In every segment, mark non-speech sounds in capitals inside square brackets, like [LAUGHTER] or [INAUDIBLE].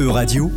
E-Radio,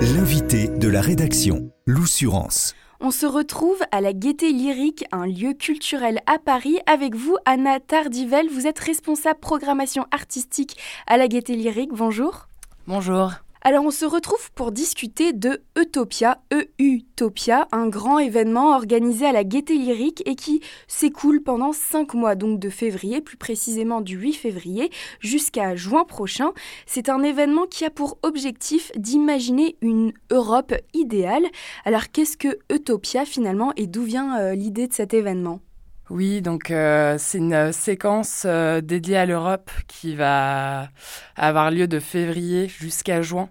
l'invité de la rédaction, l'Oussurance. On se retrouve à la Gaieté Lyrique, un lieu culturel à Paris. Avec vous, Anna Tardivel, vous êtes responsable programmation artistique à la Gaieté Lyrique. Bonjour. Bonjour. Alors on se retrouve pour discuter de Utopia, E-Utopia, un grand événement organisé à la Gaieté Lyrique et qui s'écoule pendant 5 mois, donc de février, plus précisément du 8 février jusqu'à juin prochain. C'est un événement qui a pour objectif d'imaginer une Europe idéale. Alors qu'est-ce que Utopia finalement et d'où vient euh, l'idée de cet événement? Oui, donc euh, c'est une séquence euh, dédiée à l'Europe qui va avoir lieu de février jusqu'à juin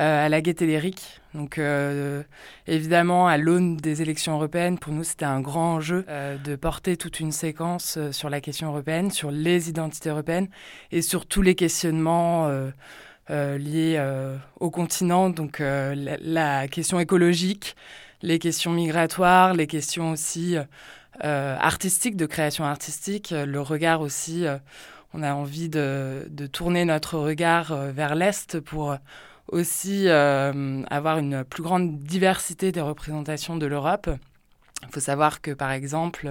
euh, à la Gaîté Lyrique. Donc évidemment, à l'aune des élections européennes, pour nous c'était un grand enjeu de porter toute une séquence sur la question européenne, sur les identités européennes et sur tous les questionnements. liés au continent, donc la, la, question écologique, les questions migratoires, les questions aussi euh, artistique, de création artistique, euh, le regard aussi, euh, on a envie de, tourner notre regard vers l'Est pour aussi avoir une plus grande diversité des représentations de l'Europe. Il faut savoir que, par exemple,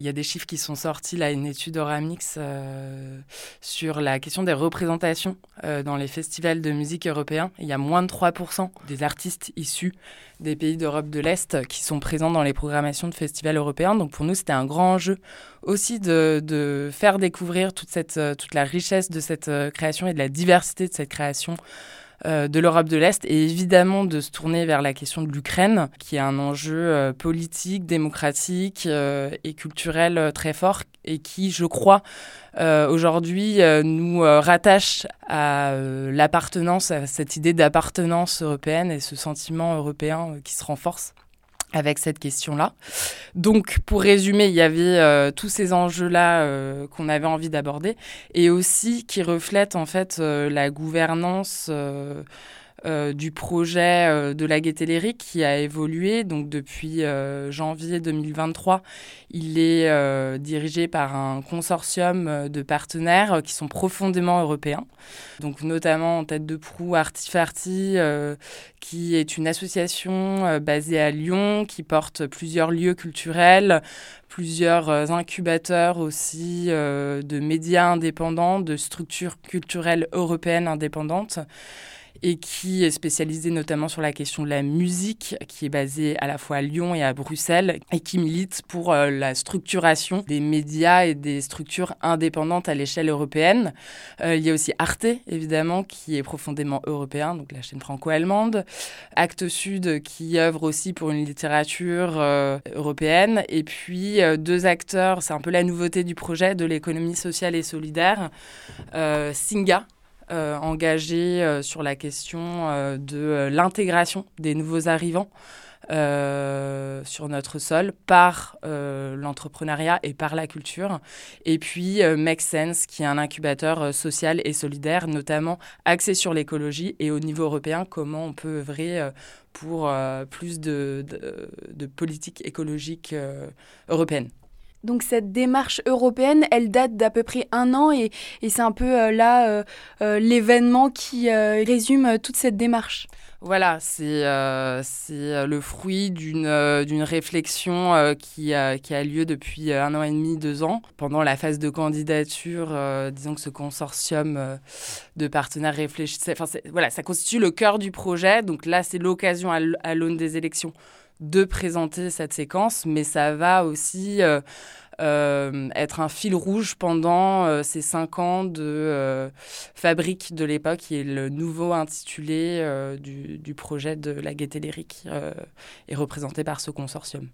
il y a des chiffres qui sont sortis, là, une étude Oramix euh, sur la question des représentations euh, dans les festivals de musique européens. Il y a moins de 3% des artistes issus des pays d'Europe de l'Est qui sont présents dans les programmations de festivals européens. Donc pour nous, c'était un grand enjeu aussi de, de faire découvrir toute, cette, toute la richesse de cette euh, création et de la diversité de cette création euh, de l'Europe de l'Est et évidemment de se tourner vers la question de l'Ukraine, qui est un enjeu euh, politique, démocratique euh, et culturel très fort et qui, je crois, aujourd'hui nous rattache à l'appartenance, à cette idée d'appartenance européenne et ce sentiment européen qui se renforce avec cette question-là. Donc, pour résumer, il y avait euh, tous ces enjeux-là euh, qu'on avait envie d'aborder et aussi qui reflètent en fait euh, la gouvernance euh, du projet euh, de la Gaîté qui a évolué. Donc depuis euh, janvier 2023, il est dirigé par un consortium de partenaires qui sont profondément européens. Donc notamment en tête de proue Artifarty, qui est une association basée à Lyon qui porte plusieurs lieux culturels, plusieurs incubateurs aussi de médias indépendants, de structures culturelles européennes indépendantes et qui est spécialisé notamment sur la question de la musique, qui est basée à la fois à Lyon et à Bruxelles, et qui milite pour euh, la structuration des médias et des structures indépendantes à l'échelle européenne. Euh, il y a aussi Arte, évidemment, qui est profondément européen, donc la chaîne franco-allemande. Actes Sud, qui œuvre aussi pour une littérature euh, européenne. Et puis deux acteurs, c'est un peu la nouveauté du projet de l'économie sociale et solidaire. Singa, euh, sur la question euh, de l'intégration des nouveaux arrivants sur notre sol par l'entrepreneuriat et par la culture. Et puis Make Sense, qui est un incubateur social et solidaire, notamment axé sur l'écologie et au niveau européen, comment on peut œuvrer pour plus de, de, de politique écologique européenne. Donc cette démarche européenne, elle date d'à peu près un an et, c'est un peu euh, là euh, euh, l'événement qui résume toute cette démarche. Voilà, c'est le fruit d'une réflexion qui, qui a lieu depuis un an et demi, deux ans. Pendant la phase de candidature, disons que ce consortium de partenaires réfléchissait. Voilà, ça constitue le cœur du projet. Donc là, c'est l'occasion à l'aune des élections de présenter cette séquence, mais ça va aussi euh, euh, être un fil rouge pendant euh, ces cinq ans de fabrique de l'époque, qui est le nouveau intitulé du, projet de la Gaîté Lyrique, est représenté par ce consortium.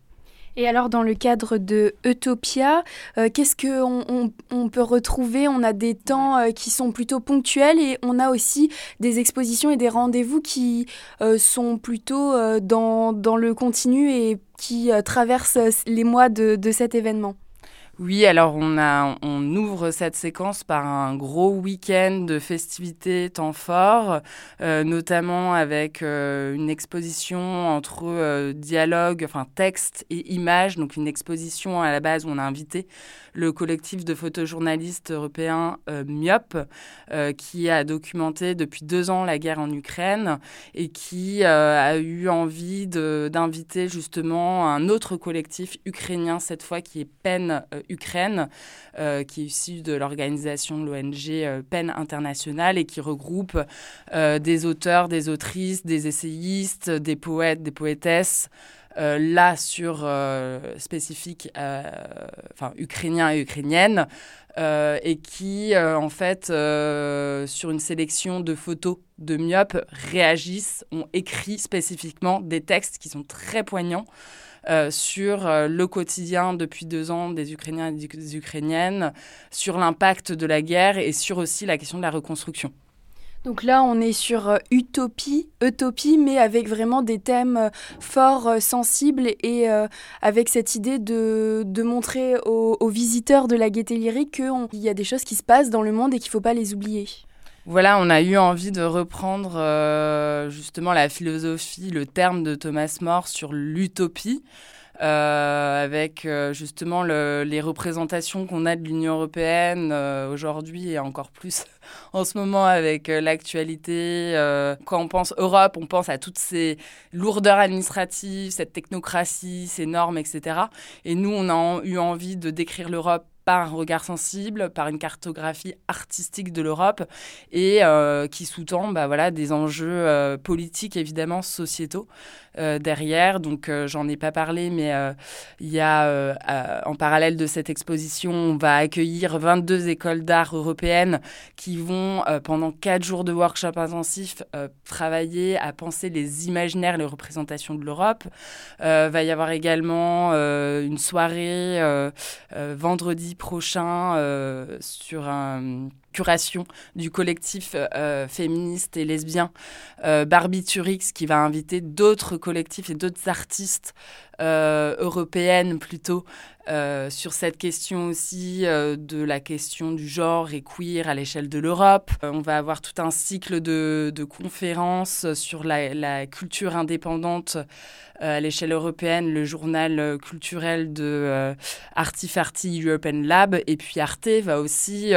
Et alors, dans le cadre de Utopia, euh, qu'est-ce qu'on on, peut retrouver? On a des temps euh, qui sont plutôt ponctuels et on a aussi des expositions et des rendez-vous qui euh, sont plutôt dans, le continu et qui traversent les mois de cet événement. Oui, alors on, a, on ouvre cette séquence par un gros week-end de festivités temps fort, euh, notamment avec euh, une exposition entre euh, dialogue, enfin texte et image, donc une exposition à la base où on a invité le collectif de photojournalistes européens MIOP, qui a documenté depuis deux ans la guerre en Ukraine et qui a eu envie d'inviter justement un autre collectif ukrainien cette fois qui est PEN Ukraine, euh, qui est issu de l'organisation de l'ONG euh, PEN International et qui regroupe euh, des auteurs, des autrices, des essayistes, des poètes, des poétesses. là sur spécifique, enfin ukrainien et ukrainienne, et qui en fait sur une sélection de photos de myopes réagissent, ont écrit spécifiquement des textes qui sont très poignants. Euh, sur euh, le quotidien depuis deux ans des Ukrainiens et des Ukrainiennes, sur l'impact de la guerre et sur aussi la question de la reconstruction. Donc là, on est sur euh, utopie, utopie, mais avec vraiment des thèmes forts, sensibles et avec cette idée de, de montrer aux, aux, visiteurs de la gaieté lyrique qu'il y a des choses qui se passent dans le monde et qu'il ne faut pas les oublier. Voilà, on a eu envie de reprendre euh, justement la philosophie, le terme de Thomas More sur l'utopie. Euh, avec euh, justement les représentations qu'on a de l'Union européenne aujourd'hui et encore plus [LAUGHS] en ce moment avec l'actualité. quand on pense Europe, on pense à toutes ces lourdeurs administratives, cette technocratie, ces normes, etc. Et nous, on a eu envie de décrire l'Europe par un regard sensible, par une cartographie artistique de l'Europe et euh, qui sous-tend bah, voilà, des enjeux euh, politiques, évidemment, sociétaux euh, derrière. Donc, j'en ai pas parlé, mais il y a, en parallèle de cette exposition, on va accueillir 22 écoles d'art européennes qui vont, pendant quatre jours de workshop intensif, travailler à penser les imaginaires, les représentations de l'Europe. va y avoir également une soirée vendredi prochain euh, sur un curation du collectif euh, féministe et lesbien euh, Barbie Turix qui va inviter d'autres collectifs et d'autres artistes euh, européennes plutôt sur cette question aussi de la question du genre et queer à l'échelle de l'Europe. on va avoir tout un cycle de, de conférences sur la, la culture indépendante à l'échelle européenne, le journal culturel de Artifarty European Lab et puis Arte va aussi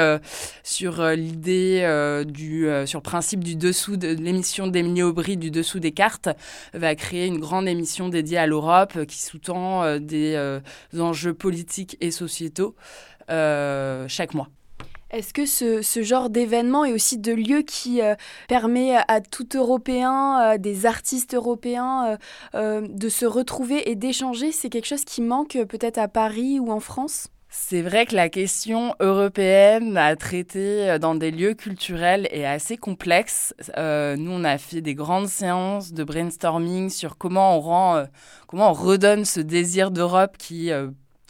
sur sur euh, l'idée euh, du, euh, sur le principe du dessous de, l'émission d'Emilie Aubry du dessous des cartes, va créer une grande émission dédiée à l'Europe qui sous-tend des enjeux politiques et sociétaux chaque mois. Est-ce que ce, genre d'événement et aussi de lieu qui permet à, tout Européen, des artistes européens, de se retrouver et d'échanger, c'est quelque chose qui manque peut-être à Paris ou en France? C'est vrai que la question européenne à traiter euh, dans des lieux culturels est assez complexe. Euh, nous, on a fait des grandes séances de brainstorming sur comment on rend, euh, comment on redonne ce désir d'Europe qui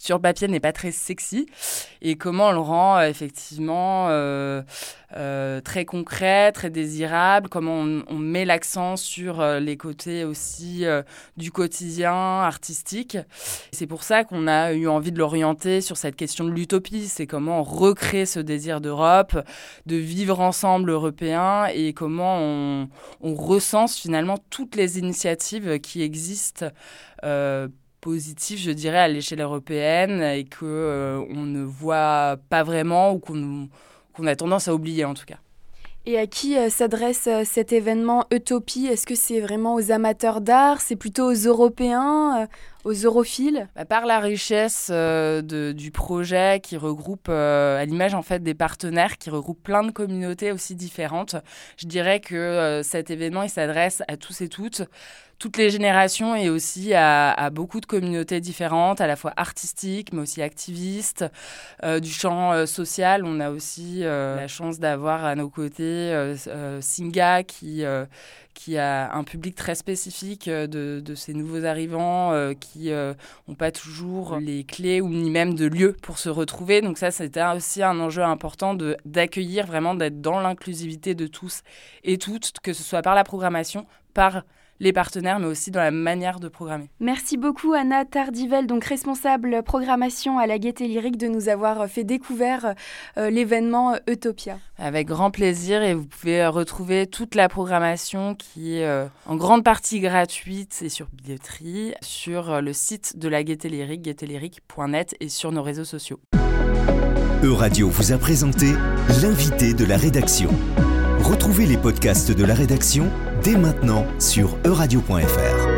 sur papier n'est pas très sexy et comment on le rend euh, effectivement euh, euh, très concret, très désirable, comment on, met l'accent sur les côtés aussi du quotidien artistique. C'est pour ça qu'on a eu envie de l'orienter sur cette question de l'utopie, c'est comment on recrée ce désir d'Europe, de vivre ensemble européen et comment on, on recense finalement toutes les initiatives qui existent positif, je dirais, à l'échelle européenne et que euh, on ne voit pas vraiment ou qu'on a tendance à oublier en tout cas. Et à qui euh, s'adresse euh, cet événement Utopie? Est-ce que c'est vraiment aux amateurs d'art? C'est plutôt aux Européens? Aux europhiles bah, Par la richesse de, du projet qui regroupe, à l'image en fait des partenaires, qui regroupe plein de communautés aussi différentes, je dirais que cet événement il s'adresse à tous et toutes, toutes les générations et aussi à, beaucoup de communautés différentes, à la fois artistiques, mais aussi activistes, euh, du champ euh, social. On a aussi euh, la chance d'avoir à nos côtés Singa qui, qui a un public très spécifique de, de ces nouveaux arrivants qui n'ont pas toujours les clés ou ni même de lieu pour se retrouver. Donc ça, c'était aussi un enjeu important d'accueillir, vraiment d'être dans l'inclusivité de tous et toutes, que ce soit par la programmation, par les partenaires, mais aussi dans la manière de programmer. Merci beaucoup Anna Tardivel, donc responsable programmation à la Gaieté Lyrique, de nous avoir fait découvrir euh, l'événement Utopia. Avec grand plaisir et vous pouvez retrouver toute la programmation qui est euh, en grande partie gratuite et sur billetterie sur le site de la Gaieté Lyrique, gaietélyrique.net et sur nos réseaux sociaux. Euradio vous a présenté l'invité de la rédaction. Retrouvez les podcasts de la rédaction dès maintenant sur euradio.fr.